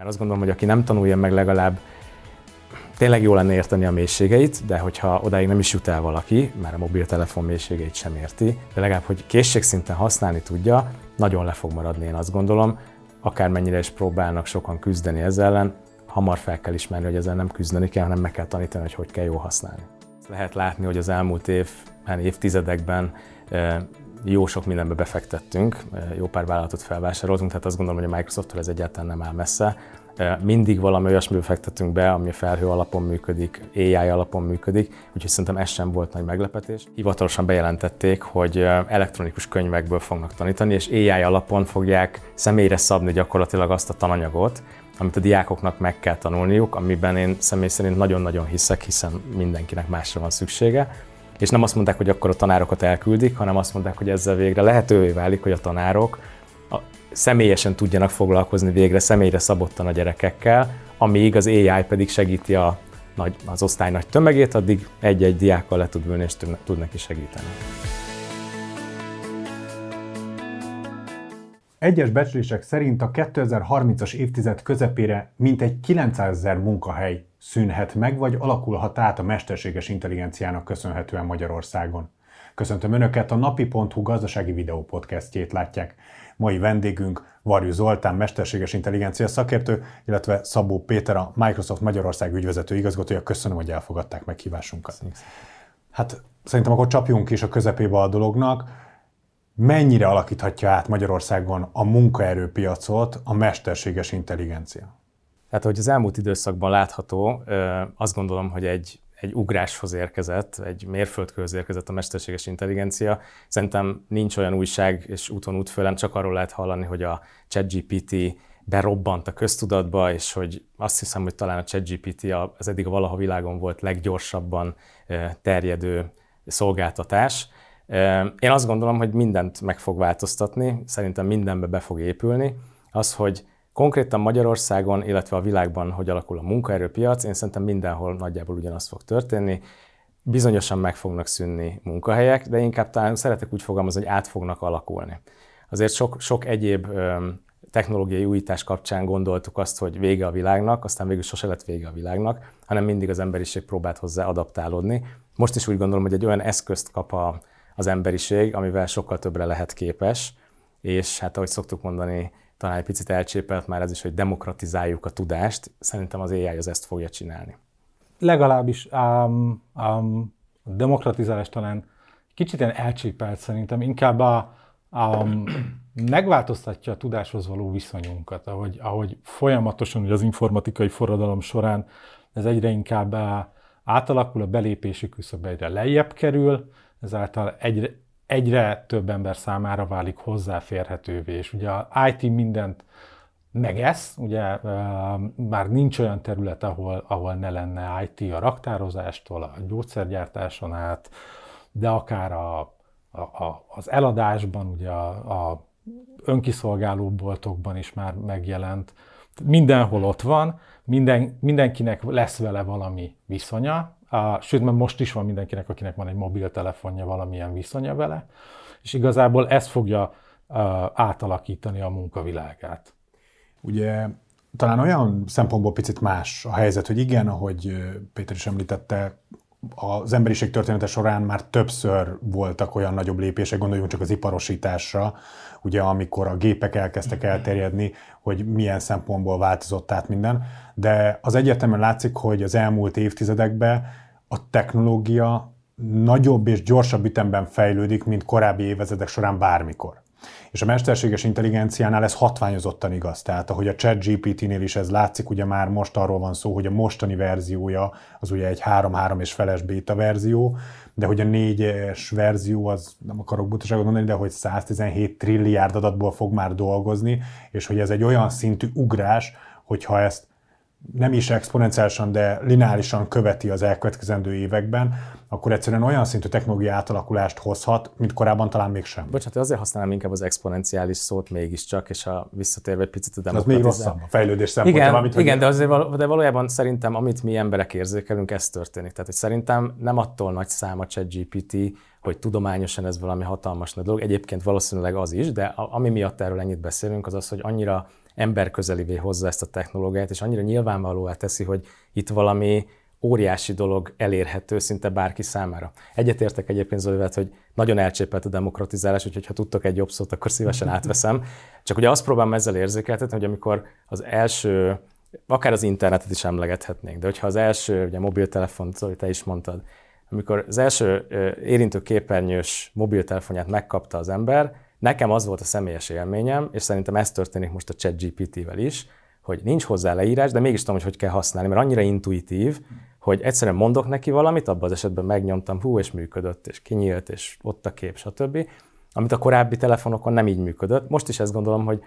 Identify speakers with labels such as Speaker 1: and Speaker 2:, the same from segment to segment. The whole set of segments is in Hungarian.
Speaker 1: Mert azt gondolom, hogy aki nem tanulja meg legalább tényleg jó lenne érteni a mélységeit, de hogyha odáig nem is jut el valaki, már a mobiltelefon mélységeit sem érti, de legalább, hogy készségszinten használni tudja, nagyon le fog maradni, én azt gondolom. Akármennyire is próbálnak sokan küzdeni ezzel ellen, hamar fel kell ismerni, hogy ezzel nem küzdeni kell, hanem meg kell tanítani, hogy hogy kell jól használni. Lehet látni, hogy az elmúlt évben, évtizedekben jó sok mindenbe befektettünk, jó pár vállalatot felvásároltunk, tehát azt gondolom, hogy a Microsoft ez egyáltalán nem áll messze. Mindig valami olyasmibe fektetünk be, ami a felhő alapon működik, AI alapon működik, úgyhogy szerintem ez sem volt nagy meglepetés. Hivatalosan bejelentették, hogy elektronikus könyvekből fognak tanítani, és AI alapon fogják személyre szabni gyakorlatilag azt a tananyagot, amit a diákoknak meg kell tanulniuk, amiben én személy szerint nagyon-nagyon hiszek, hiszen mindenkinek másra van szüksége. És nem azt mondták, hogy akkor a tanárokat elküldik, hanem azt mondták, hogy ezzel végre lehetővé válik, hogy a tanárok a, személyesen tudjanak foglalkozni végre személyre szabottan a gyerekekkel, amíg az AI pedig segíti a nagy, az osztály nagy tömegét, addig egy-egy diákkal le tud ülni és tud neki segíteni.
Speaker 2: Egyes becslések szerint a 2030-as évtized közepére mintegy 900 ezer munkahely szűnhet meg, vagy alakulhat át a mesterséges intelligenciának köszönhetően Magyarországon. Köszöntöm Önöket, a napi.hu gazdasági videó podcastjét látják. Mai vendégünk Varjú Zoltán, mesterséges intelligencia szakértő, illetve Szabó Péter, a Microsoft Magyarország ügyvezető igazgatója. Köszönöm, hogy elfogadták meghívásunkat. Hát szerintem akkor csapjunk is a közepébe a dolognak mennyire alakíthatja át Magyarországon a munkaerőpiacot a mesterséges intelligencia?
Speaker 1: Tehát, hogy az elmúlt időszakban látható, azt gondolom, hogy egy, egy ugráshoz érkezett, egy mérföldkőhöz érkezett a mesterséges intelligencia. Szerintem nincs olyan újság és úton útfőlen, csak arról lehet hallani, hogy a ChatGPT berobbant a köztudatba, és hogy azt hiszem, hogy talán a ChatGPT az eddig valaha világon volt leggyorsabban terjedő szolgáltatás. Én azt gondolom, hogy mindent meg fog változtatni, szerintem mindenbe be fog épülni. Az, hogy konkrétan Magyarországon, illetve a világban hogy alakul a munkaerőpiac, én szerintem mindenhol nagyjából ugyanaz fog történni. Bizonyosan meg fognak szűnni munkahelyek, de inkább talán szeretek úgy fogalmazni, hogy át fognak alakulni. Azért sok, sok egyéb technológiai újítás kapcsán gondoltuk azt, hogy vége a világnak, aztán végül sose lett vége a világnak, hanem mindig az emberiség próbált hozzá adaptálódni. Most is úgy gondolom, hogy egy olyan eszközt kap a, az emberiség, amivel sokkal többre lehet képes, és hát ahogy szoktuk mondani, talán egy picit elcsépelt már ez is, hogy demokratizáljuk a tudást, szerintem az AI az ezt fogja csinálni.
Speaker 2: Legalábbis um, um, a demokratizálás talán kicsit ilyen elcsépelt szerintem, inkább a, um, megváltoztatja a tudáshoz való viszonyunkat, ahogy, ahogy folyamatosan ugye az informatikai forradalom során ez egyre inkább átalakul, a belépési küszöb egyre lejjebb kerül, ezáltal egyre, egyre több ember számára válik hozzáférhetővé, és ugye a IT mindent megesz, ugye már nincs olyan terület, ahol, ahol ne lenne IT a raktározástól, a gyógyszergyártáson át, de akár a, a, a, az eladásban, ugye a, a önkiszolgáló boltokban is már megjelent. Mindenhol ott van, minden, mindenkinek lesz vele valami viszonya, sőt, mert most is van mindenkinek, akinek van egy mobiltelefonja, valamilyen viszonya vele, és igazából ez fogja átalakítani a munkavilágát. Ugye talán olyan szempontból picit más a helyzet, hogy igen, ahogy Péter is említette, az emberiség története során már többször voltak olyan nagyobb lépések, gondoljunk csak az iparosításra, ugye amikor a gépek elkezdtek elterjedni, hogy milyen szempontból változott át minden, de az egyértelműen látszik, hogy az elmúlt évtizedekben a technológia nagyobb és gyorsabb ütemben fejlődik, mint korábbi évezredek során bármikor. És a mesterséges intelligenciánál ez hatványozottan igaz. Tehát ahogy a chat GPT-nél is ez látszik, ugye már most arról van szó, hogy a mostani verziója az ugye egy 3-3 és feles beta verzió, de hogy a 4-es verzió, az nem akarok butaságot mondani, de hogy 117 trilliárd adatból fog már dolgozni, és hogy ez egy olyan szintű ugrás, hogyha ezt nem is exponenciálisan, de lineárisan követi az elkövetkezendő években, akkor egyszerűen olyan szintű technológiai átalakulást hozhat, mint korábban talán mégsem.
Speaker 1: Bocsánat, azért használom inkább az exponenciális szót mégiscsak, és a visszatérve egy picit a
Speaker 2: Az még rosszabb a fejlődés szempontjából.
Speaker 1: Igen, amit, igen de, azért val- de valójában szerintem, amit mi emberek érzékelünk, ez történik. Tehát, hogy szerintem nem attól nagy szám a ChatGPT, hogy tudományosan ez valami hatalmas nagy dolog. Egyébként valószínűleg az is, de ami miatt erről ennyit beszélünk, az az, hogy annyira emberközelivé hozza ezt a technológiát, és annyira nyilvánvalóvá teszi, hogy itt valami óriási dolog elérhető szinte bárki számára. Egyetértek egyébként Zolivel, hogy nagyon elcsépelt a demokratizálás, úgyhogy ha tudtok egy jobb szót, akkor szívesen átveszem. Csak ugye azt próbálom ezzel érzékeltetni, hogy amikor az első, akár az internetet is emlegethetnénk, de hogyha az első, ugye mobiltelefont, Zoli, te is mondtad, amikor az első érintő képernyős mobiltelefonját megkapta az ember, nekem az volt a személyes élményem, és szerintem ez történik most a ChatGPT-vel is, hogy nincs hozzá leírás, de mégis tudom, hogy hogy kell használni, mert annyira intuitív, hogy egyszerűen mondok neki valamit, abban az esetben megnyomtam, hú, és működött, és kinyílt, és ott a kép, stb. Amit a korábbi telefonokon nem így működött. Most is ezt gondolom, hogy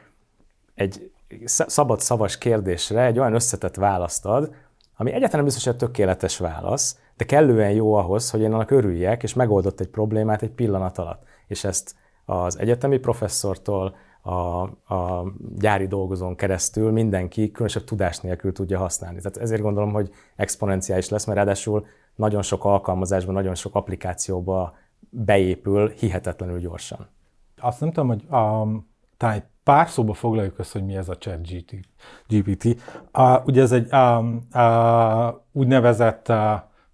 Speaker 1: egy szabad szavas kérdésre egy olyan összetett választ ad, ami egyáltalán nem biztos, hogy tökéletes válasz, de kellően jó ahhoz, hogy én annak örüljek, és megoldott egy problémát egy pillanat alatt. És ezt az egyetemi professzortól a, a gyári dolgozón keresztül mindenki különösebb tudás nélkül tudja használni. Tehát ezért gondolom, hogy exponenciális lesz, mert ráadásul nagyon sok alkalmazásban, nagyon sok applikációba beépül hihetetlenül gyorsan.
Speaker 2: Azt nem tudom, hogy um, talán egy pár szóba foglaljuk össze, hogy mi ez a chat GPT. Uh, ugye ez egy um, uh, úgynevezett uh,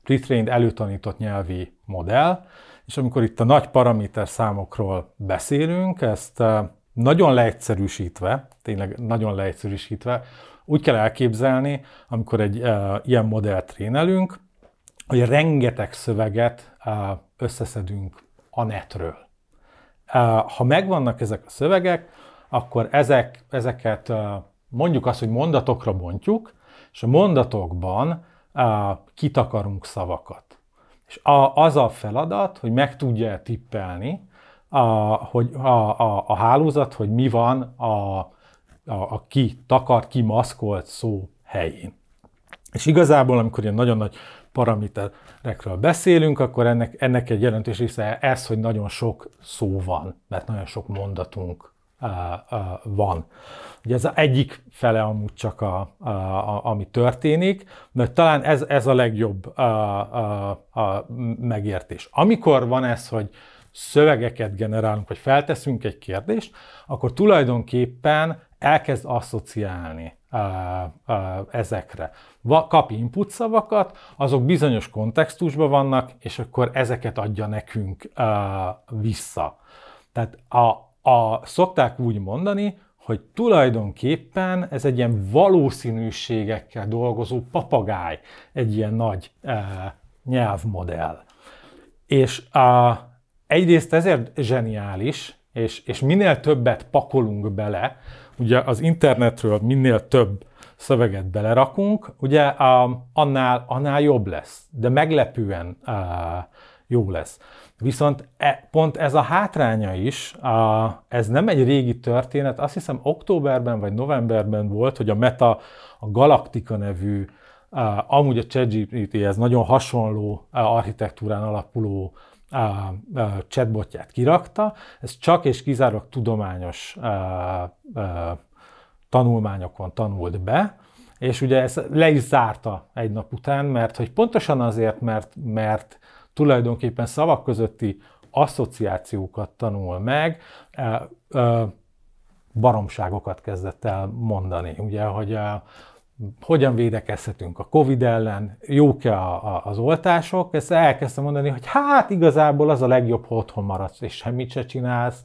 Speaker 2: pre-trained előtanított nyelvi modell, és amikor itt a nagy paraméter számokról beszélünk, ezt uh, nagyon leegyszerűsítve, tényleg nagyon leegyszerűsítve, úgy kell elképzelni, amikor egy uh, ilyen modellt trénelünk, hogy rengeteg szöveget uh, összeszedünk a netről. Uh, ha megvannak ezek a szövegek, akkor ezek, ezeket uh, mondjuk azt, hogy mondatokra bontjuk, és a mondatokban uh, kitakarunk szavakat. És a, az a feladat, hogy meg tudja tippelni, a, hogy a, a, a hálózat, hogy mi van a, a, a ki takart, ki maszkolt szó helyén. És igazából, amikor ilyen nagyon nagy paraméterekről beszélünk, akkor ennek, ennek egy jelentős része ez, hogy nagyon sok szó van, mert nagyon sok mondatunk van. Ugye ez az egyik fele amúgy csak, a, a, a, ami történik, de talán ez, ez a legjobb a, a, a megértés. Amikor van ez, hogy szövegeket generálunk, vagy felteszünk egy kérdést, akkor tulajdonképpen elkezd asszociálni ezekre. Kap input szavakat, azok bizonyos kontextusban vannak, és akkor ezeket adja nekünk vissza. Tehát a, a, szokták úgy mondani, hogy tulajdonképpen ez egy ilyen valószínűségekkel dolgozó papagáj, egy ilyen nagy uh, nyelvmodell. És uh, egyrészt ezért zseniális, és, és minél többet pakolunk bele, ugye az internetről minél több szöveget belerakunk, ugye annál, annál jobb lesz, de meglepően uh, jó lesz. Viszont e, pont ez a hátránya is, a, ez nem egy régi történet, azt hiszem októberben vagy novemberben volt, hogy a Meta a Galactica nevű, a, amúgy a ChatGPT-hez nagyon hasonló architektúrán alapuló a, a chatbotját kirakta, ez csak és kizárólag tudományos a, a, tanulmányokon tanult be, és ugye ezt le is zárta egy nap után, mert hogy pontosan azért, mert, mert tulajdonképpen szavak közötti asszociációkat tanul meg, baromságokat kezdett el mondani. Ugye, hogy a, hogyan védekezhetünk a Covid ellen, jók-e az oltások, ezt elkezdtem mondani, hogy hát igazából az a legjobb, ha otthon maradsz, és semmit se csinálsz,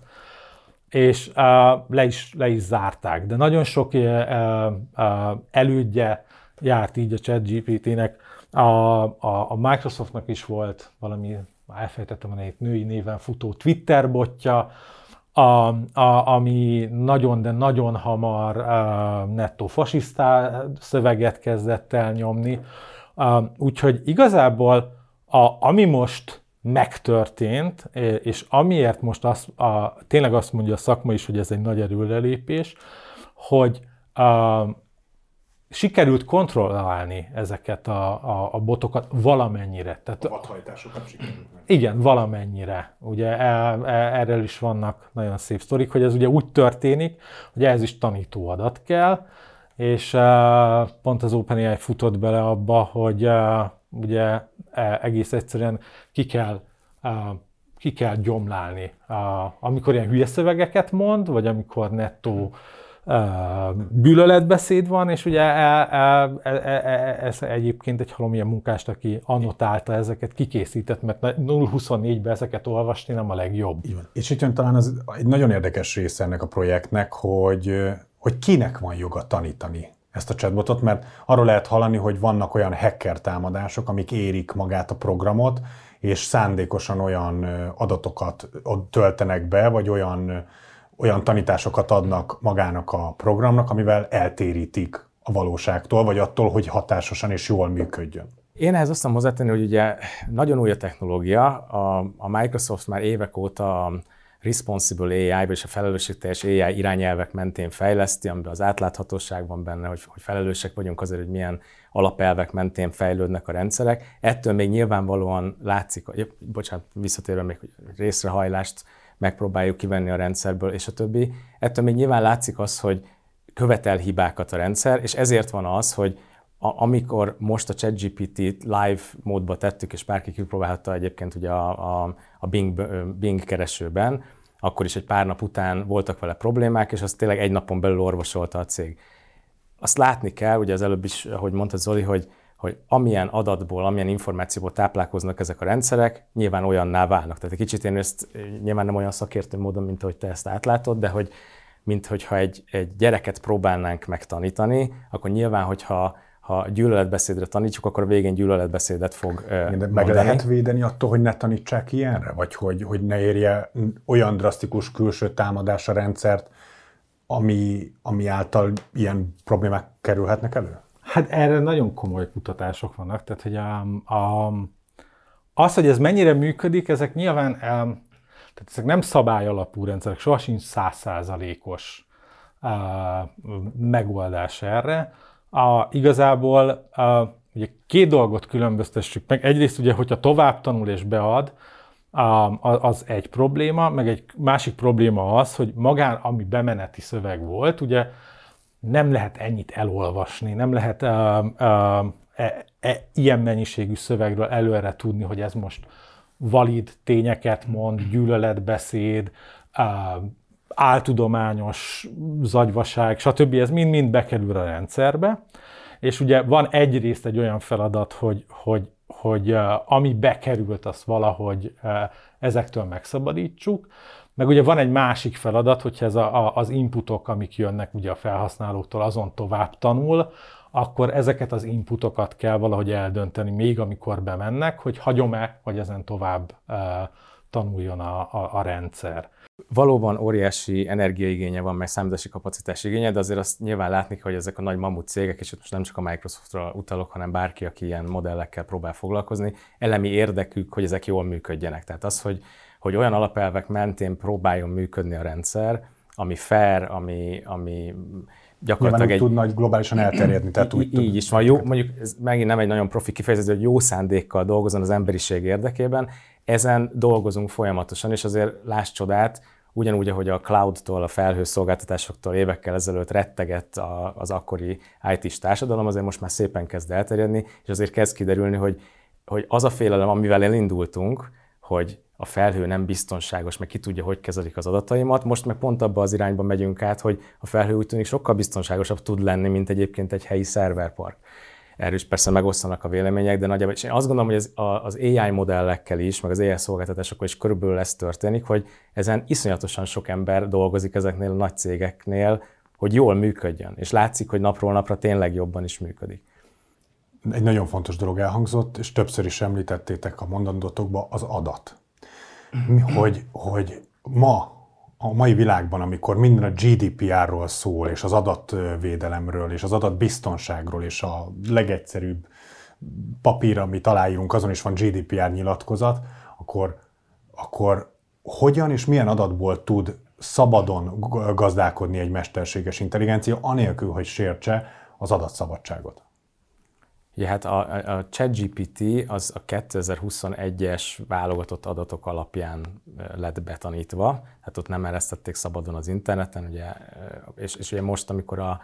Speaker 2: és uh, le, is, le is zárták. De nagyon sok uh, uh, elődje járt így a ChatGPT-nek, a, a, a Microsoftnak is volt valami, elfejtettem a egy női néven futó Twitter botja, a, a, ami nagyon, de nagyon hamar uh, nettó fasisztá szöveget kezdett el nyomni. Uh, úgyhogy igazából a, ami most megtörtént, és amiért most azt, a, tényleg azt mondja a szakma is, hogy ez egy nagy erőrelépés, hogy uh, sikerült kontrollálni ezeket a, a, a botokat valamennyire.
Speaker 3: Tehát, a vadhajtásokat sikerült.
Speaker 2: Igen, valamennyire. Ugye e, e, erről is vannak nagyon szép sztorik, hogy ez ugye úgy történik, hogy ehhez is tanítóadat kell, és e, pont az OpenAI futott bele abba, hogy e, ugye e, egész egyszerűen ki kell e, ki kell gyomlálni. amikor ilyen hülye szövegeket mond, vagy amikor nettó gyűlöletbeszéd van, és ugye e, e, e, ez egyébként egy valamilyen munkást, aki annotálta ezeket, kikészített, mert 0-24-ben ezeket olvasni nem a legjobb.
Speaker 3: Igen. És itt jön talán az egy nagyon érdekes része ennek a projektnek, hogy, hogy kinek van joga tanítani ezt a chatbotot, mert arról lehet hallani, hogy vannak olyan hacker támadások, amik érik magát a programot, és szándékosan olyan adatokat töltenek be, vagy olyan olyan tanításokat adnak magának a programnak, amivel eltérítik a valóságtól, vagy attól, hogy hatásosan és jól működjön.
Speaker 1: Én ehhez azt hozzátenni, hogy ugye nagyon új a technológia, a, Microsoft már évek óta Responsible AI, és a felelősségteljes AI irányelvek mentén fejleszti, amiben az átláthatóság van benne, hogy, hogy felelősek vagyunk azért, hogy milyen alapelvek mentén fejlődnek a rendszerek. Ettől még nyilvánvalóan látszik, bocsánat, visszatérve még részrehajlást megpróbáljuk kivenni a rendszerből, és a többi. Ettől még nyilván látszik az, hogy követel hibákat a rendszer, és ezért van az, hogy a, amikor most a ChatGPT-t live módba tettük, és bárki kipróbálhatta egyébként ugye a, a, a Bing, Bing keresőben, akkor is egy pár nap után voltak vele problémák, és azt tényleg egy napon belül orvosolta a cég. Azt látni kell, ugye az előbb is, ahogy mondta Zoli, hogy hogy amilyen adatból, amilyen információból táplálkoznak ezek a rendszerek, nyilván olyanná válnak. Tehát egy kicsit én ezt nyilván nem olyan szakértő módon, mint ahogy te ezt átlátod, de hogy mint hogyha egy, egy gyereket próbálnánk megtanítani, akkor nyilván, hogyha ha gyűlöletbeszédre tanítjuk, akkor a végén gyűlöletbeszédet fog Igen, de
Speaker 3: Meg lehet védeni attól, hogy ne tanítsák ilyenre? Vagy hogy, hogy ne érje olyan drasztikus külső támadás a rendszert, ami, ami által ilyen problémák kerülhetnek elő?
Speaker 2: Hát erre nagyon komoly kutatások vannak, tehát hogy a, a, az, hogy ez mennyire működik, ezek nyilván, a, tehát ezek nem szabály alapú rendszerek, sohasem százszázalékos megoldás erre. A, igazából a, ugye két dolgot különböztessük meg. Egyrészt ugye, hogyha tovább tanul és bead, az egy probléma, meg egy másik probléma az, hogy magán, ami bemeneti szöveg volt, ugye nem lehet ennyit elolvasni, nem lehet uh, uh, e, e, ilyen mennyiségű szövegről előre tudni, hogy ez most valid tényeket mond, gyűlöletbeszéd, uh, áltudományos zagyvaság, stb. Ez mind-mind bekerül a rendszerbe. És ugye van egyrészt egy olyan feladat, hogy, hogy, hogy ami bekerült, azt valahogy ezektől megszabadítsuk. Meg ugye van egy másik feladat, hogyha ez a, a, az inputok, amik jönnek ugye a felhasználóktól, azon tovább tanul, akkor ezeket az inputokat kell valahogy eldönteni, még amikor bemennek, hogy hagyom-e, hogy ezen tovább e, tanuljon a, a, a rendszer.
Speaker 1: Valóban óriási energiaigénye van, meg számítási kapacitás igénye, de azért azt nyilván látni hogy ezek a nagy mamut cégek, és itt most nem csak a Microsoftra utalok, hanem bárki, aki ilyen modellekkel próbál foglalkozni, elemi érdekük, hogy ezek jól működjenek. Tehát az, hogy hogy olyan alapelvek mentén próbáljon működni a rendszer, ami fair, ami, ami
Speaker 3: gyakorlatilag egy... tudna hogy globálisan elterjedni. Tehát
Speaker 1: úgy így is van. Jó, mondjuk ez megint nem egy nagyon profi kifejezés, hogy jó szándékkal dolgozon az emberiség érdekében. Ezen dolgozunk folyamatosan, és azért láss csodát, ugyanúgy, ahogy a cloud-tól, a felhőszolgáltatásoktól évekkel ezelőtt rettegett az akkori IT-s társadalom, azért most már szépen kezd elterjedni, és azért kezd kiderülni, hogy, hogy az a félelem, amivel elindultunk, hogy a felhő nem biztonságos, meg ki tudja, hogy kezelik az adataimat. Most meg pont abba az irányba megyünk át, hogy a felhő úgy tűnik sokkal biztonságosabb tud lenni, mint egyébként egy helyi szerverpark. Erről is persze megosztanak a vélemények, de nagyjából, és én azt gondolom, hogy ez az AI modellekkel is, meg az AI szolgáltatásokkal is körülbelül ez történik, hogy ezen iszonyatosan sok ember dolgozik ezeknél a nagy cégeknél, hogy jól működjön, és látszik, hogy napról napra tényleg jobban is működik.
Speaker 3: Egy nagyon fontos dolog elhangzott, és többször is említettétek a mondandótokba, az adat. Hogy, hogy ma, a mai világban, amikor minden a GDPR-ról szól, és az adatvédelemről, és az adatbiztonságról, és a legegyszerűbb papír, amit aláírunk, azon is van GDPR nyilatkozat, akkor, akkor hogyan és milyen adatból tud szabadon gazdálkodni egy mesterséges intelligencia, anélkül, hogy sértse az adatszabadságot?
Speaker 1: Ugye hát a, a ChatGPT az a 2021-es válogatott adatok alapján lett betanítva, hát ott nem eresztették szabadon az interneten, ugye, és, és ugye most, amikor a,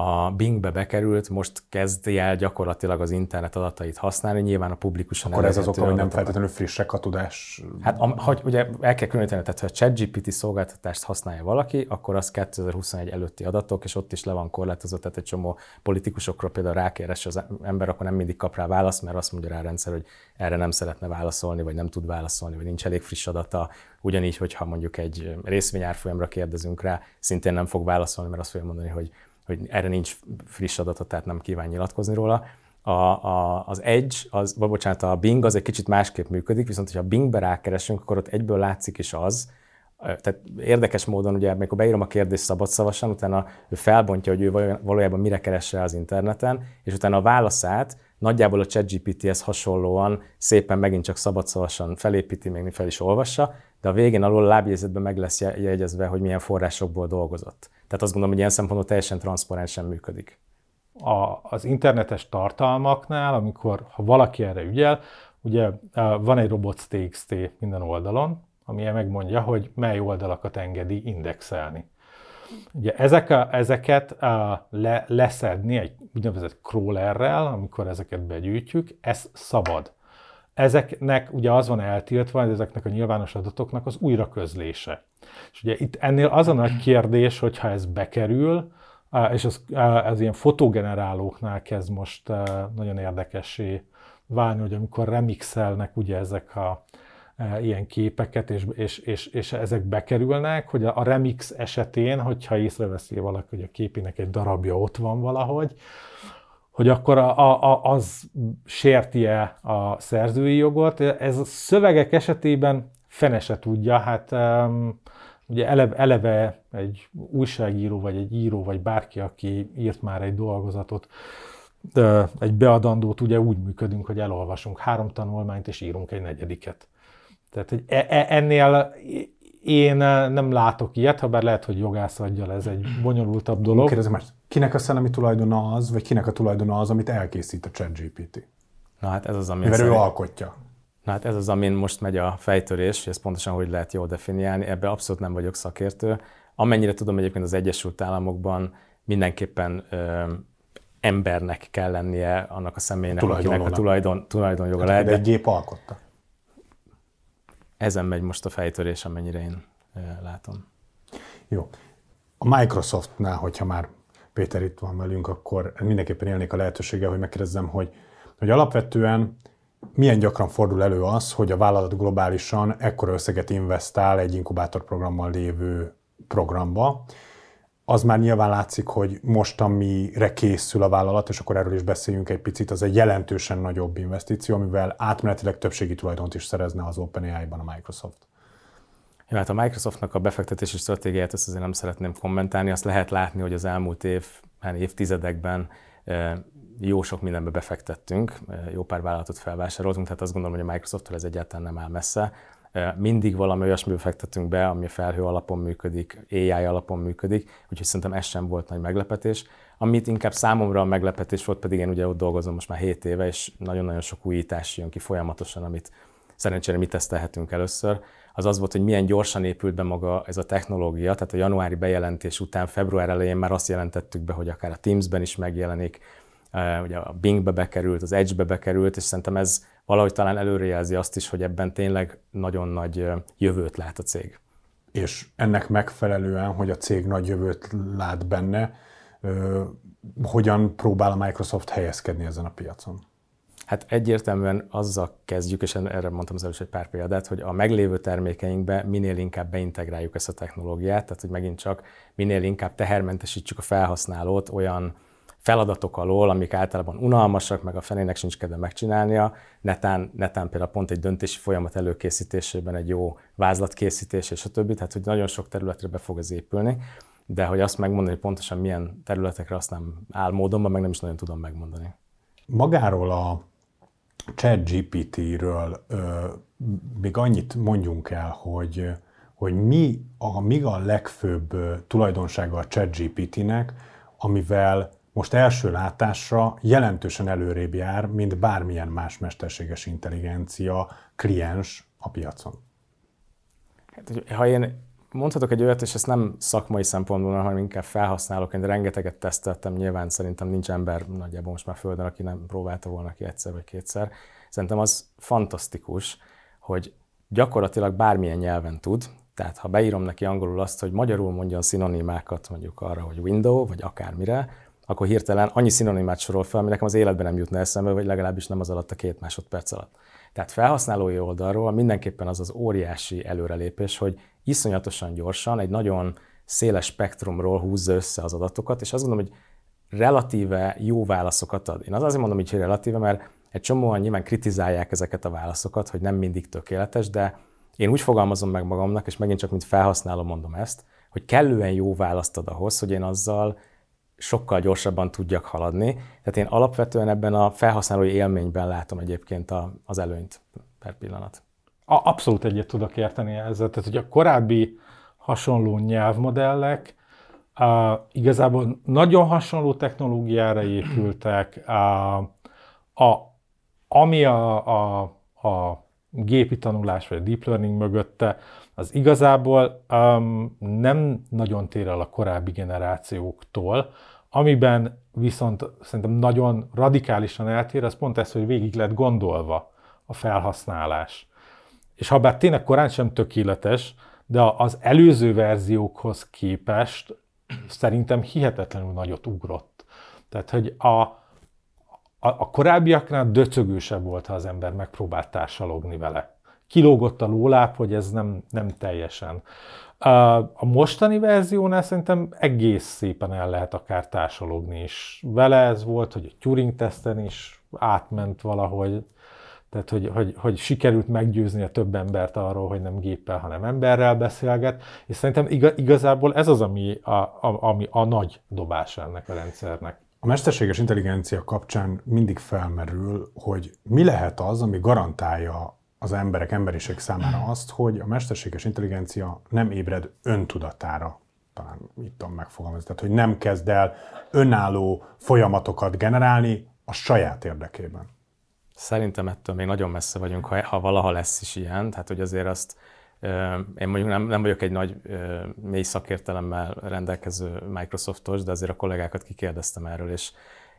Speaker 1: a Bingbe bekerült, most kezdi el gyakorlatilag az internet adatait használni, nyilván a publikusan
Speaker 3: Akkor ez az oka, hogy nem feltétlenül frissek a tudás?
Speaker 1: Hát, a, hogy ugye el kell különíteni, tehát ha a ChatGPT szolgáltatást használja valaki, akkor az 2021 előtti adatok, és ott is le van korlátozott, tehát egy csomó politikusokról például rákeres az ember, akkor nem mindig kap rá választ, mert azt mondja rá a rendszer, hogy erre nem szeretne válaszolni, vagy nem tud válaszolni, vagy nincs elég friss adata. Ugyanígy, hogyha mondjuk egy részvényárfolyamra kérdezünk rá, szintén nem fog válaszolni, mert azt fogja mondani, hogy hogy erre nincs friss adatot, tehát nem kíván nyilatkozni róla. A, a, az Edge, az, vagy bocsánat, a Bing az egy kicsit másképp működik, viszont ha Bingbe rákeresünk, akkor ott egyből látszik is az, tehát érdekes módon, ugye, amikor beírom a kérdést szabadszavasan, utána ő felbontja, hogy ő valójában mire keres rá az interneten, és utána a válaszát nagyjából a ChatGPT-hez hasonlóan szépen megint csak szabadszavasan felépíti, még fel is olvassa, de a végén alul a lábjegyzetben meg lesz jegyezve, hogy milyen forrásokból dolgozott. Tehát azt gondolom, hogy ilyen szempontból teljesen transzparensen működik.
Speaker 2: A, az internetes tartalmaknál, amikor ha valaki erre ügyel, ugye van egy robots.txt minden oldalon, ami megmondja, hogy mely oldalakat engedi indexelni. Ugye ezek a, ezeket a, le, leszedni egy úgynevezett crawlerrel, amikor ezeket begyűjtjük, ez szabad. Ezeknek ugye az van eltiltva, ezeknek a nyilvános adatoknak az újraközlése. És ugye itt ennél az a nagy kérdés, hogyha ez bekerül, és az, az ilyen fotogenerálóknál kezd most nagyon érdekessé válni, hogy amikor remixelnek ugye ezek a ilyen képeket, és, és, és, és ezek bekerülnek, hogy a remix esetén, hogyha észreveszi valaki, hogy a képének egy darabja ott van valahogy, hogy akkor a, a, az sérti-e a szerzői jogot. Ez a szövegek esetében fene se tudja, hát um, ugye eleve, eleve egy újságíró, vagy egy író, vagy bárki, aki írt már egy dolgozatot, egy beadandót ugye úgy működünk, hogy elolvasunk három tanulmányt, és írunk egy negyediket. Tehát hogy e, e, ennél én nem látok ilyet, ha bár lehet, hogy jogász aggyal ez egy bonyolultabb dolog.
Speaker 3: Kérdezem más, kinek a szellemi tulajdona az, vagy kinek a tulajdona az, amit elkészít a ChatGPT?
Speaker 1: Na hát ez az, ami...
Speaker 3: Mivel ő alkotja.
Speaker 1: Na hát ez az, amin most megy a fejtörés, hogy ezt pontosan hogy lehet jól definiálni. Ebben abszolút nem vagyok szakértő. Amennyire tudom egyébként az Egyesült Államokban mindenképpen ö, embernek kell lennie annak a személynek, akinek a tulajdon, tulajdonjoga lehet.
Speaker 3: De egy gép alkotta.
Speaker 1: Ezen megy most a fejtörés, amennyire én ö, látom.
Speaker 3: Jó. A Microsoftnál, hogyha már Péter itt van velünk, akkor mindenképpen élnék a lehetősége, hogy megkérdezzem, hogy, hogy alapvetően milyen gyakran fordul elő az, hogy a vállalat globálisan ekkora összeget investál egy inkubátorprogrammal lévő programba, az már nyilván látszik, hogy most, amire készül a vállalat, és akkor erről is beszéljünk egy picit, az egy jelentősen nagyobb investíció, amivel átmenetileg többségi tulajdont is szerezne az OpenAI-ban a Microsoft.
Speaker 1: Ja, hát a Microsoftnak a befektetési stratégiáját ezt azért nem szeretném kommentálni. Azt lehet látni, hogy az elmúlt év, hát évtizedekben jó sok mindenbe befektettünk, jó pár vállalatot felvásároltunk, tehát azt gondolom, hogy a Microsofttól ez egyáltalán nem áll messze. Mindig valami olyasmibe fektetünk be, ami felhő alapon működik, AI alapon működik, úgyhogy szerintem ez sem volt nagy meglepetés. Amit inkább számomra a meglepetés volt, pedig én ugye ott dolgozom most már 7 éve, és nagyon-nagyon sok újítás jön ki folyamatosan, amit szerencsére mi tesztelhetünk először, az az volt, hogy milyen gyorsan épült be maga ez a technológia, tehát a januári bejelentés után február elején már azt jelentettük be, hogy akár a Teams-ben is megjelenik, ugye a Bing-be bekerült, az Edge-be bekerült, és szerintem ez valahogy talán előrejelzi azt is, hogy ebben tényleg nagyon nagy jövőt lát a cég.
Speaker 3: És ennek megfelelően, hogy a cég nagy jövőt lát benne, hogyan próbál a Microsoft helyezkedni ezen a piacon?
Speaker 1: Hát egyértelműen azzal kezdjük, és erre mondtam az először egy pár példát, hogy a meglévő termékeinkbe minél inkább beintegráljuk ezt a technológiát, tehát hogy megint csak minél inkább tehermentesítsük a felhasználót olyan feladatok alól, amik általában unalmasak, meg a fenének sincs kedve megcsinálnia, netán, netán például pont egy döntési folyamat előkészítésében egy jó vázlatkészítés és a többi, tehát hogy nagyon sok területre be fog ez épülni, de hogy azt megmondani, hogy pontosan milyen területekre, azt nem áll módonban, meg nem is nagyon tudom megmondani.
Speaker 3: Magáról a chat GPT-ről még annyit mondjunk el, hogy, hogy mi a, mi a legfőbb tulajdonsága a chat GPT-nek, amivel most első látásra jelentősen előrébb jár, mint bármilyen más mesterséges intelligencia kliens a piacon.
Speaker 1: Hát, ha én mondhatok egy olyat, és ezt nem szakmai szempontból, hanem inkább felhasználok. Én rengeteget teszteltem, nyilván szerintem nincs ember nagyjából most már földön, aki nem próbálta volna ki egyszer vagy kétszer. Szerintem az fantasztikus, hogy gyakorlatilag bármilyen nyelven tud, tehát ha beírom neki angolul azt, hogy magyarul mondjon szinonimákat mondjuk arra, hogy window, vagy akármire, akkor hirtelen annyi szinonimát sorol fel, ami nekem az életben nem jutna eszembe, vagy legalábbis nem az alatt a két másodperc alatt. Tehát felhasználói oldalról mindenképpen az az óriási előrelépés, hogy iszonyatosan gyorsan, egy nagyon széles spektrumról húzza össze az adatokat, és azt gondolom, hogy relatíve jó válaszokat ad. Én az azért mondom hogy relatíve, mert egy csomóan nyilván kritizálják ezeket a válaszokat, hogy nem mindig tökéletes, de én úgy fogalmazom meg magamnak, és megint csak mint felhasználó mondom ezt, hogy kellően jó választ ad ahhoz, hogy én azzal sokkal gyorsabban tudjak haladni. Tehát én alapvetően ebben a felhasználói élményben látom egyébként az előnyt per pillanat.
Speaker 2: A, abszolút egyet tudok érteni ezzel. Tehát, hogy a korábbi hasonló nyelvmodellek uh, igazából nagyon hasonló technológiára épültek, uh, a, ami a, a, a gépi tanulás vagy a deep learning mögötte, az igazából um, nem nagyon tér el a korábbi generációktól, amiben viszont szerintem nagyon radikálisan eltér, az pont ez, hogy végig lett gondolva a felhasználás. És ha bár tényleg korán sem tökéletes, de az előző verziókhoz képest szerintem hihetetlenül nagyot ugrott. Tehát, hogy a, a, a korábbiaknál döcögősebb volt, ha az ember megpróbált társalogni vele. Kilógott a lóláp, hogy ez nem, nem teljesen. A mostani verziónál szerintem egész szépen el lehet akár társalogni is. Vele ez volt, hogy a Turing teszten is átment valahogy, tehát hogy, hogy, hogy sikerült meggyőzni a több embert arról, hogy nem géppel, hanem emberrel beszélget, és szerintem igazából ez az, ami a, a, ami a nagy dobás ennek a rendszernek.
Speaker 3: A mesterséges intelligencia kapcsán mindig felmerül, hogy mi lehet az, ami garantálja az emberek, emberiség számára azt, hogy a mesterséges intelligencia nem ébred öntudatára, talán itt tudom megfogalmazni, tehát hogy nem kezd el önálló folyamatokat generálni a saját érdekében.
Speaker 1: Szerintem ettől még nagyon messze vagyunk, ha, ha valaha lesz is ilyen, tehát hogy azért azt én mondjuk nem, nem vagyok egy nagy mély szakértelemmel rendelkező Microsoftos, de azért a kollégákat kikérdeztem erről, és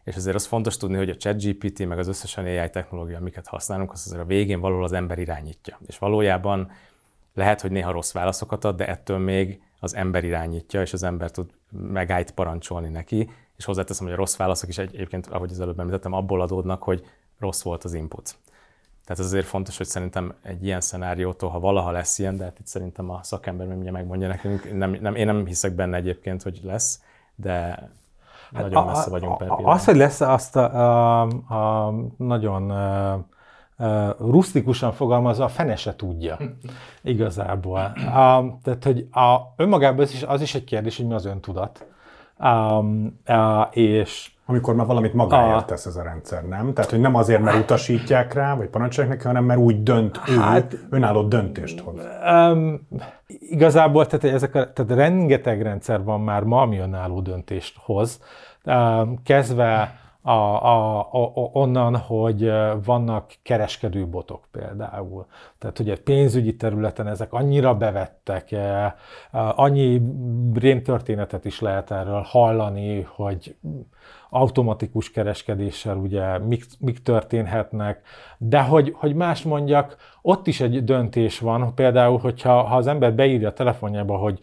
Speaker 1: és azért az fontos tudni, hogy a ChatGPT, meg az összesen AI technológia, amiket használunk, az azért a végén valahol az ember irányítja. És valójában lehet, hogy néha rossz válaszokat ad, de ettől még az ember irányítja, és az ember tud megállt parancsolni neki, és hozzáteszem, hogy a rossz válaszok is egyébként, ahogy az előbb említettem, abból adódnak, hogy rossz volt az input. Tehát ez azért fontos, hogy szerintem egy ilyen szenáriótól, ha valaha lesz ilyen, de hát itt szerintem a szakember még megmondja nekünk, nem, nem, én nem hiszek benne egyébként, hogy lesz, de Hát nagyon a, messze vagyunk
Speaker 2: a, Az, hogy lesz azt a, a, a nagyon a, a, rusztikusan fogalmazva, a fene se tudja igazából. A, tehát, hogy a, önmagában az is, az is egy kérdés, hogy mi az öntudat. A, a, és
Speaker 3: amikor már valamit magáért tesz ez a rendszer, nem? Tehát, hogy nem azért, mert utasítják rá, vagy parancsolják neki, hanem mert úgy dönt hát, ő, önálló döntést hoz. Um,
Speaker 2: igazából, tehát, ezek a, tehát rengeteg rendszer van már ma, ami önálló döntést hoz. Um, kezdve a, a, a, onnan, hogy vannak kereskedőbotok például. Tehát, egy pénzügyi területen ezek annyira bevettek, annyi rémtörténetet is lehet erről hallani, hogy automatikus kereskedéssel ugye mik, mik történhetnek, de hogy, hogy más mondjak, ott is egy döntés van, például, hogyha ha az ember beírja a telefonjába, hogy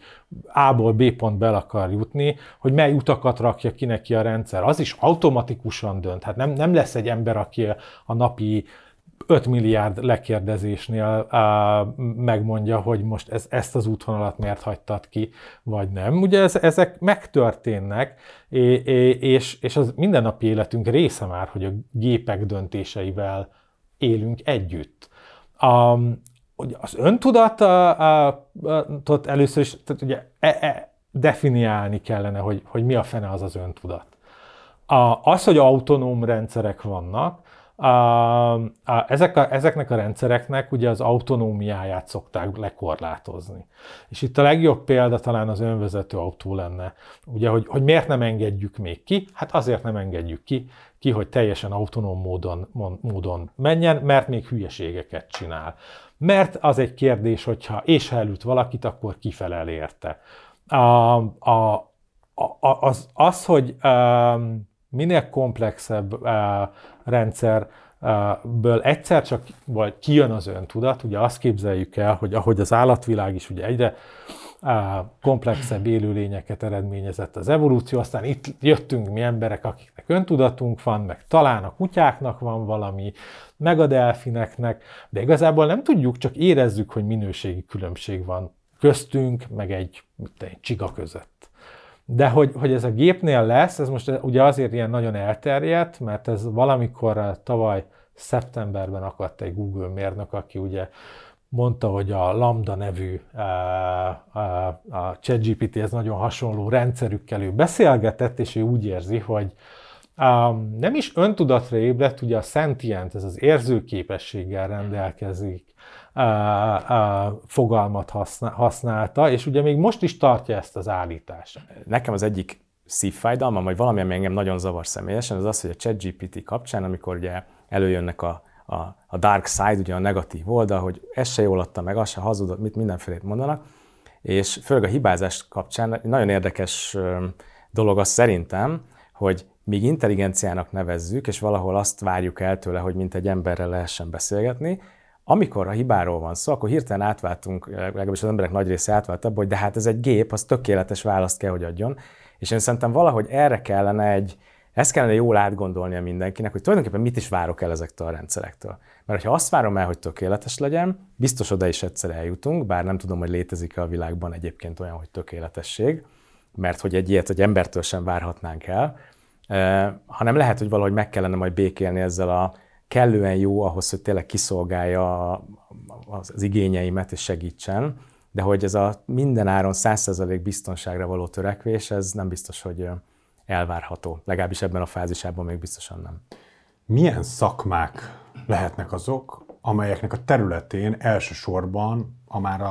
Speaker 2: A-ból B pontba el akar jutni, hogy mely utakat rakja ki neki a rendszer, az is automatikusan dönt. Hát nem, nem lesz egy ember, aki a napi 5 milliárd lekérdezésnél á, megmondja, hogy most ez, ezt az útvonalat miért hagytad ki, vagy nem. Ugye ez, ezek megtörténnek, és, és az mindennapi életünk része már, hogy a gépek döntéseivel élünk együtt. A, az öntudatot először is tehát ugye, e, e, definiálni kellene, hogy, hogy mi a fene az az öntudat. A, az, hogy autonóm rendszerek vannak, a, a, ezek a, ezeknek a rendszereknek ugye az autonómiáját szokták lekorlátozni. És itt a legjobb példa talán az önvezető autó lenne. Ugye, hogy, hogy miért nem engedjük még ki? Hát azért nem engedjük ki, ki, hogy teljesen autonóm módon, módon menjen, mert még hülyeségeket csinál. Mert az egy kérdés, hogyha és ha valakit, akkor kifelel érte. A, a, a, az, az, hogy um, minél komplexebb uh, rendszerből egyszer csak vagy kijön az öntudat, ugye azt képzeljük el, hogy ahogy az állatvilág is ugye egyre komplexebb élőlényeket eredményezett az evolúció, aztán itt jöttünk mi emberek, akiknek öntudatunk van, meg talán a kutyáknak van valami, meg a delfineknek, de igazából nem tudjuk, csak érezzük, hogy minőségi különbség van köztünk, meg egy, egy csiga között. De hogy, hogy ez a gépnél lesz, ez most ugye azért ilyen nagyon elterjedt, mert ez valamikor tavaly szeptemberben akadt egy Google mérnök, aki ugye mondta, hogy a Lambda nevű a, a, a ChatGPT ez nagyon hasonló rendszerükkel ő beszélgetett, és ő úgy érzi, hogy um, nem is öntudatra ébredt, ugye a sentient, ez az érzőképességgel rendelkezik, fogalmat használ, használta, és ugye még most is tartja ezt az állítást.
Speaker 1: Nekem az egyik szívfájdalmam, vagy valami, ami engem nagyon zavar személyesen, az az, hogy a ChatGPT kapcsán, amikor ugye előjönnek a a, a dark side, ugye a negatív oldal, hogy ez se jól adta meg, az se hazudott, mit mindenfélét mondanak, és főleg a hibázás kapcsán nagyon érdekes dolog az szerintem, hogy míg intelligenciának nevezzük, és valahol azt várjuk el tőle, hogy mint egy emberrel lehessen beszélgetni, amikor a hibáról van szó, akkor hirtelen átváltunk, legalábbis az emberek nagy része átvált abba, hogy de hát ez egy gép, az tökéletes választ kell, hogy adjon. És én szerintem valahogy erre kellene egy, ezt kellene jól átgondolnia mindenkinek, hogy tulajdonképpen mit is várok el ezektől a rendszerektől. Mert ha azt várom el, hogy tökéletes legyen, biztos oda is egyszer eljutunk, bár nem tudom, hogy létezik-e a világban egyébként olyan, hogy tökéletesség, mert hogy egy ilyet egy embertől sem várhatnánk el, hanem lehet, hogy valahogy meg kellene majd békélni ezzel a kellően jó ahhoz, hogy tényleg kiszolgálja az igényeimet és segítsen, de hogy ez a minden áron 100% biztonságra való törekvés, ez nem biztos, hogy elvárható. Legalábbis ebben a fázisában még biztosan nem.
Speaker 3: Milyen szakmák lehetnek azok, amelyeknek a területén elsősorban a már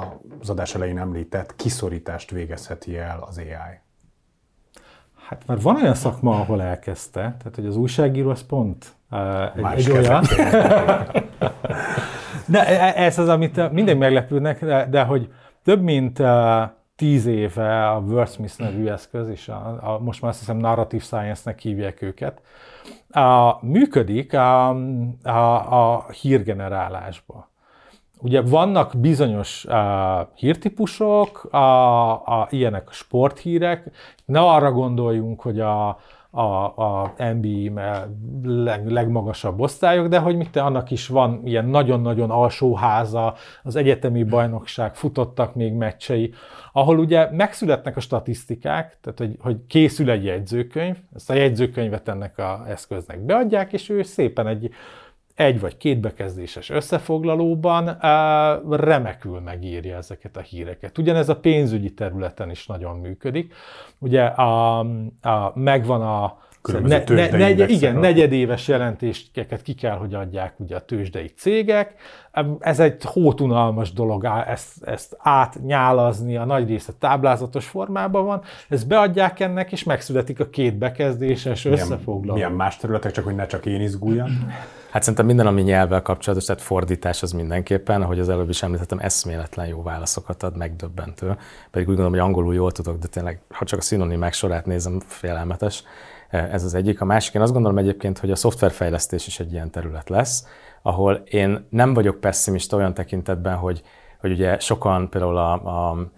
Speaker 3: az adás elején említett kiszorítást végezheti el az AI?
Speaker 2: Hát már van olyan szakma, ahol elkezdte, tehát hogy az újságíró az pont egy, egy olyan. de e, e, ez az, amit minden meglepődnek, de, de hogy több mint tíz éve a Wordsmith nevű eszköz, és a, a, most már azt hiszem Narrative Science-nek hívják őket, a, működik a, a, a hírgenerálásba. Ugye vannak bizonyos uh, hírtípusok, a, a, ilyenek sporthírek, ne arra gondoljunk, hogy a, a, a NBA leg, legmagasabb osztályok, de hogy mit annak is van ilyen nagyon-nagyon alsóháza, az egyetemi bajnokság futottak még meccsei, ahol ugye megszületnek a statisztikák, tehát hogy, hogy készül egy jegyzőkönyv, ezt a jegyzőkönyvet ennek a eszköznek beadják, és ő szépen egy egy vagy két bekezdéses összefoglalóban remekül megírja ezeket a híreket. Ugyanez a pénzügyi területen is nagyon működik. Ugye a, a, megvan a ne, ne, negy, igen, negyedéves jelentéseket ki kell, hogy adják ugye a tőzsdei cégek. Ez egy hótunalmas dolog ezt, ezt átnyálazni, a nagy része táblázatos formában van. Ezt beadják ennek, és megszületik a két bekezdéses összefoglaló.
Speaker 3: Milyen más területek, csak hogy ne csak én izguljam?
Speaker 1: Hát szerintem minden, ami nyelvvel kapcsolatos, tehát fordítás az mindenképpen, ahogy az előbb is említettem, eszméletlen jó válaszokat ad, megdöbbentő. Pedig úgy gondolom, hogy angolul jól tudok, de tényleg, ha csak a szinonimák sorát nézem, félelmetes. Ez az egyik. A másik, én azt gondolom egyébként, hogy a szoftverfejlesztés is egy ilyen terület lesz, ahol én nem vagyok pessimista olyan tekintetben, hogy, hogy ugye sokan például a, a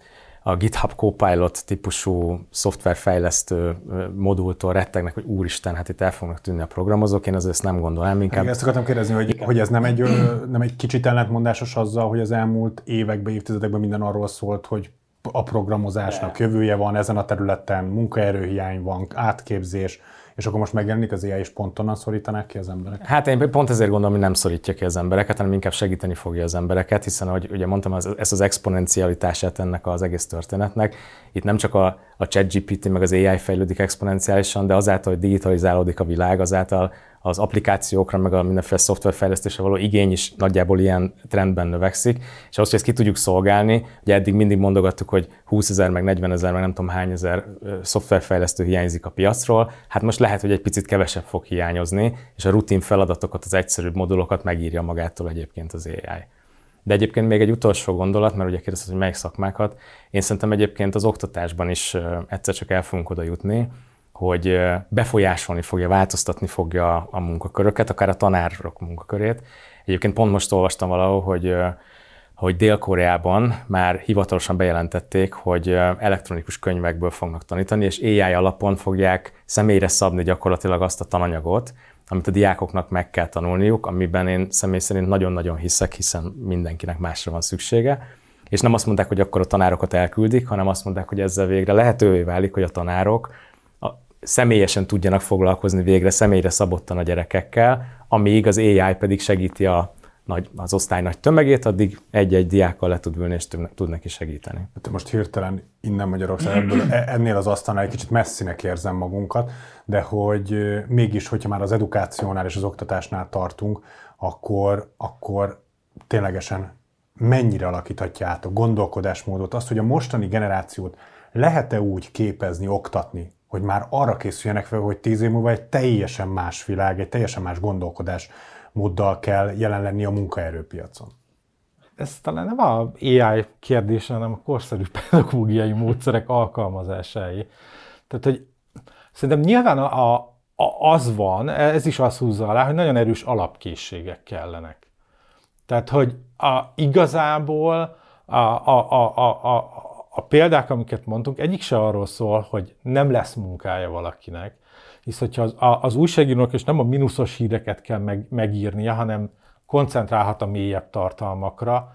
Speaker 1: a GitHub Copilot típusú szoftverfejlesztő modultól rettegnek, hogy úristen, hát itt el fognak tűnni a programozók, én azért ezt nem gondolom.
Speaker 3: Inkább... Ezt akartam kérdezni, hogy, hogy ez nem egy, nem egy kicsit ellentmondásos azzal, hogy az elmúlt években, évtizedekben minden arról szólt, hogy a programozásnak De. jövője van ezen a területen, munkaerőhiány van, átképzés, és akkor most megjelenik az AI, és pont onnan szorítanák ki az embereket?
Speaker 1: Hát én pont ezért gondolom, hogy nem szorítja ki az embereket, hanem inkább segíteni fogja az embereket, hiszen ahogy ugye mondtam, ez, ez az exponencialitását ennek az egész történetnek. Itt nem csak a, a ChatGPT meg az AI fejlődik exponenciálisan, de azáltal, hogy digitalizálódik a világ, azáltal az applikációkra, meg a mindenféle szoftverfejlesztésre való igény is nagyjából ilyen trendben növekszik, és ahhoz, hogy ezt ki tudjuk szolgálni, ugye eddig mindig mondogattuk, hogy 20 ezer, meg 40 ezer, meg nem tudom hány ezer szoftverfejlesztő hiányzik a piacról, hát most lehet, hogy egy picit kevesebb fog hiányozni, és a rutin feladatokat, az egyszerűbb modulokat megírja magától egyébként az AI. De egyébként még egy utolsó gondolat, mert ugye kérdezted, hogy melyik szakmákat. Én szerintem egyébként az oktatásban is egyszer csak el fogunk oda jutni, hogy befolyásolni fogja, változtatni fogja a munkaköröket, akár a tanárok munkakörét. Egyébként pont most olvastam valahol, hogy hogy Dél-Koreában már hivatalosan bejelentették, hogy elektronikus könyvekből fognak tanítani, és AI alapon fogják személyre szabni gyakorlatilag azt a tananyagot, amit a diákoknak meg kell tanulniuk, amiben én személy szerint nagyon-nagyon hiszek, hiszen mindenkinek másra van szüksége. És nem azt mondták, hogy akkor a tanárokat elküldik, hanem azt mondták, hogy ezzel végre lehetővé válik, hogy a tanárok személyesen tudjanak foglalkozni végre személyre szabottan a gyerekekkel, amíg az AI pedig segíti a nagy, az osztály nagy tömegét, addig egy-egy diákkal le tud ülni, és tud neki segíteni.
Speaker 3: Hát most hirtelen innen Magyarország, ebből, e, ennél az asztalnál egy kicsit messzinek érzem magunkat, de hogy mégis, hogyha már az edukációnál és az oktatásnál tartunk, akkor, akkor ténylegesen mennyire alakíthatja át a gondolkodásmódot, azt, hogy a mostani generációt lehet-e úgy képezni, oktatni, hogy már arra készüljenek fel, hogy tíz év múlva egy teljesen más világ, egy teljesen más gondolkodás móddal kell jelen lenni a munkaerőpiacon?
Speaker 2: Ez talán nem a AI kérdése, hanem a korszerű pedagógiai módszerek alkalmazásai. Tehát, hogy szerintem nyilván a, a, az van, ez is azt húzza alá, hogy nagyon erős alapkészségek kellenek. Tehát, hogy a, igazából a, a, a, a, a, a példák, amiket mondtunk, egyik se arról szól, hogy nem lesz munkája valakinek, hisz hogyha az, az újságírónak és nem a mínuszos híreket kell meg, megírnia, hanem koncentrálhat a mélyebb tartalmakra,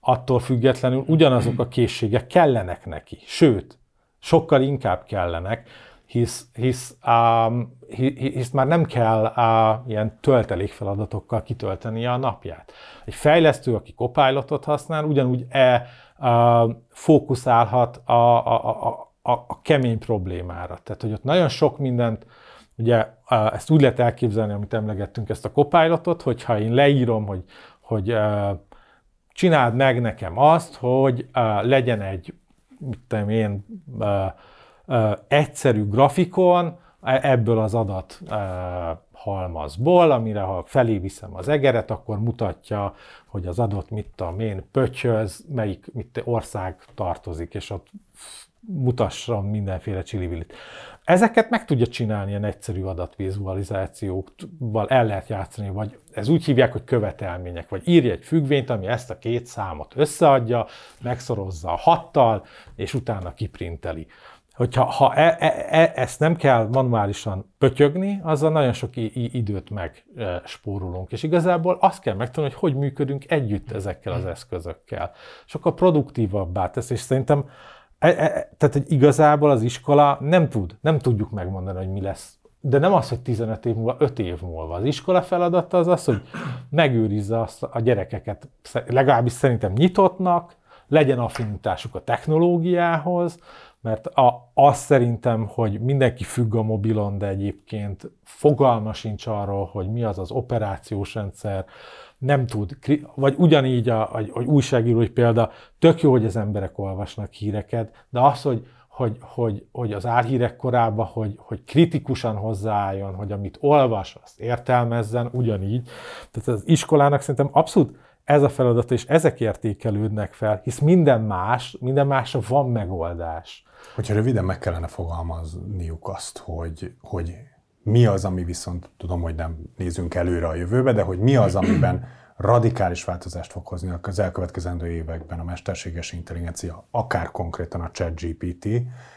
Speaker 2: attól függetlenül ugyanazok a készségek kellenek neki. Sőt, sokkal inkább kellenek, hisz, hisz, um, hisz már nem kell uh, ilyen töltelékfeladatokkal kitölteni a napját. Egy fejlesztő, aki Copilotot használ, ugyanúgy e, uh, fókuszálhat a, a, a, a, a kemény problémára. Tehát, hogy ott nagyon sok mindent Ugye ezt úgy lehet elképzelni, amit emlegettünk, ezt a copilotot, hogyha én leírom, hogy, hogy csináld meg nekem azt, hogy legyen egy, mit tudom én, egyszerű grafikon e, ebből az adat halmazból, amire ha felé viszem az egeret, akkor mutatja, hogy az adott, mit tudom én, pöcsöz, melyik mit, ország tartozik, és ott mutasson mindenféle csilivilit. Ezeket meg tudja csinálni ilyen egyszerű adatvizualizációkkal, el lehet játszani, vagy ez úgy hívják, hogy követelmények, vagy írj egy függvényt, ami ezt a két számot összeadja, megszorozza a hattal, és utána kiprinteli. Hogyha ha e, e, e, ezt nem kell manuálisan pötyögni, azzal nagyon sok időt megspórolunk. És igazából azt kell megtanulni, hogy hogy működünk együtt ezekkel az eszközökkel. Sokkal produktívabbá tesz, és szerintem E, e, tehát, hogy igazából az iskola nem tud, nem tudjuk megmondani, hogy mi lesz. De nem az, hogy 15 év múlva, 5 év múlva. Az iskola feladata az az, hogy megőrizze azt a gyerekeket, legalábbis szerintem nyitottnak, legyen affinitásuk a technológiához, mert a, azt szerintem, hogy mindenki függ a mobilon, de egyébként fogalma sincs arról, hogy mi az az operációs rendszer, nem tud, vagy ugyanígy a, a, a újságírói példa, tök jó, hogy az emberek olvasnak híreket, de az, hogy, hogy, hogy, hogy az álhírek korában, hogy, hogy kritikusan hozzáálljon, hogy amit olvas, azt értelmezzen, ugyanígy. Tehát az iskolának szerintem abszolút ez a feladat, és ezek értékelődnek fel, hisz minden más, minden másra van megoldás.
Speaker 3: Hogyha röviden meg kellene fogalmazniuk azt, hogy, hogy mi az, ami viszont, tudom, hogy nem nézünk előre a jövőbe, de hogy mi az, amiben radikális változást fog hozni az elkövetkezendő években a mesterséges intelligencia, akár konkrétan a ChatGPT,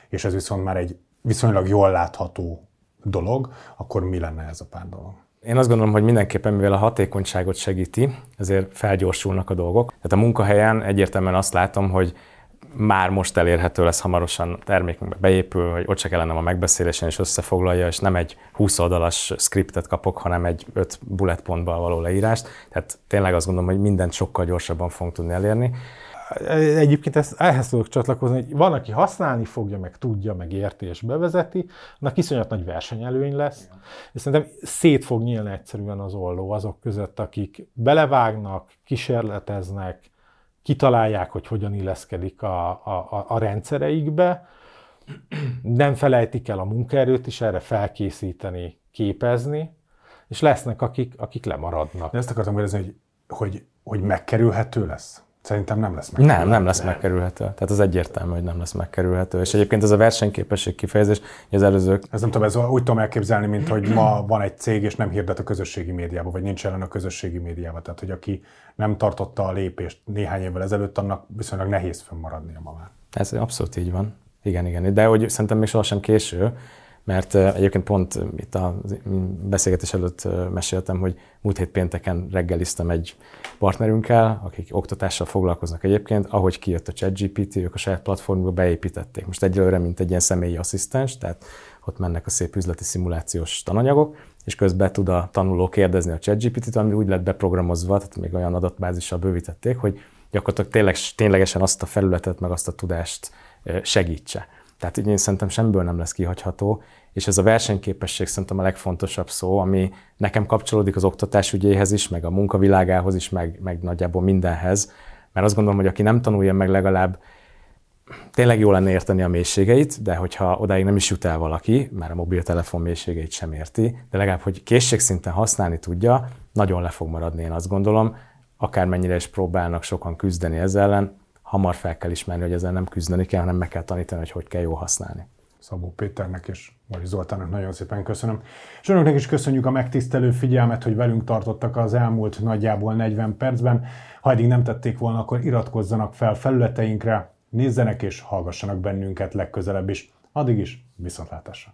Speaker 3: és ez viszont már egy viszonylag jól látható dolog, akkor mi lenne ez a pár dolog?
Speaker 1: Én azt gondolom, hogy mindenképpen, mivel a hatékonyságot segíti, ezért felgyorsulnak a dolgok. Tehát a munkahelyen egyértelműen azt látom, hogy már most elérhető lesz hamarosan termékünkbe beépül, hogy ott se kellene a megbeszélésen és összefoglalja, és nem egy 20 oldalas scriptet kapok, hanem egy 5 bullet pontban való leírást. Tehát tényleg azt gondolom, hogy mindent sokkal gyorsabban fogunk tudni elérni.
Speaker 2: Egyébként ezt, ehhez tudok csatlakozni, hogy van, aki használni fogja, meg tudja, meg érti és bevezeti, annak iszonyat nagy versenyelőny lesz, és szerintem szét fog nyílni egyszerűen az olló azok között, akik belevágnak, kísérleteznek, kitalálják, hogy hogyan illeszkedik a, a, a rendszereikbe, nem felejtik el a munkaerőt is erre felkészíteni, képezni, és lesznek, akik, akik lemaradnak.
Speaker 3: De ezt akartam kérdezni, hogy, hogy, hogy megkerülhető lesz? Szerintem nem lesz megkerülhető.
Speaker 1: Nem, nem lesz megkerülhető. Tehát az egyértelmű, hogy nem lesz megkerülhető. És egyébként ez a versenyképesség kifejezés, hogy az előzők...
Speaker 3: Ez nem tudom, ez úgy tudom elképzelni, mint hogy ma van egy cég, és nem hirdet a közösségi médiába, vagy nincs ellen a közösségi médiába. Tehát, hogy aki nem tartotta a lépést néhány évvel ezelőtt, annak viszonylag nehéz fönnmaradnia ma már.
Speaker 1: Ez abszolút így van. Igen, igen. De hogy szerintem még sohasem késő, mert egyébként pont itt a beszélgetés előtt meséltem, hogy múlt hét pénteken reggeliztem egy partnerünkkel, akik oktatással foglalkoznak egyébként, ahogy kijött a ChatGPT, ők a saját platformukba beépítették. Most egyelőre, mint egy ilyen személyi asszisztens, tehát ott mennek a szép üzleti szimulációs tananyagok, és közben tud a tanuló kérdezni a ChatGPT-t, ami úgy lett beprogramozva, tehát még olyan adatbázissal bővítették, hogy gyakorlatilag tényleg, ténylegesen azt a felületet, meg azt a tudást segítse. Tehát így én szerintem semmiből nem lesz kihagyható, és ez a versenyképesség szerintem a legfontosabb szó, ami nekem kapcsolódik az oktatás ügyéhez is, meg a munkavilágához is, meg, meg nagyjából mindenhez, mert azt gondolom, hogy aki nem tanulja meg legalább, tényleg jó lenne érteni a mélységeit, de hogyha odáig nem is jut el valaki, mert a mobiltelefon mélységeit sem érti, de legalább, hogy készségszinten használni tudja, nagyon le fog maradni, én azt gondolom, akármennyire is próbálnak sokan küzdeni ezzel ellen, hamar fel kell ismerni, hogy ezzel nem küzdeni kell, hanem meg kell tanítani, hogy hogy kell jól használni.
Speaker 3: Szabó Péternek és Mari Zoltánnak nagyon szépen köszönöm. És önöknek is köszönjük a megtisztelő figyelmet, hogy velünk tartottak az elmúlt nagyjából 40 percben. Ha eddig nem tették volna, akkor iratkozzanak fel felületeinkre, nézzenek és hallgassanak bennünket legközelebb is. Addig is viszontlátásra!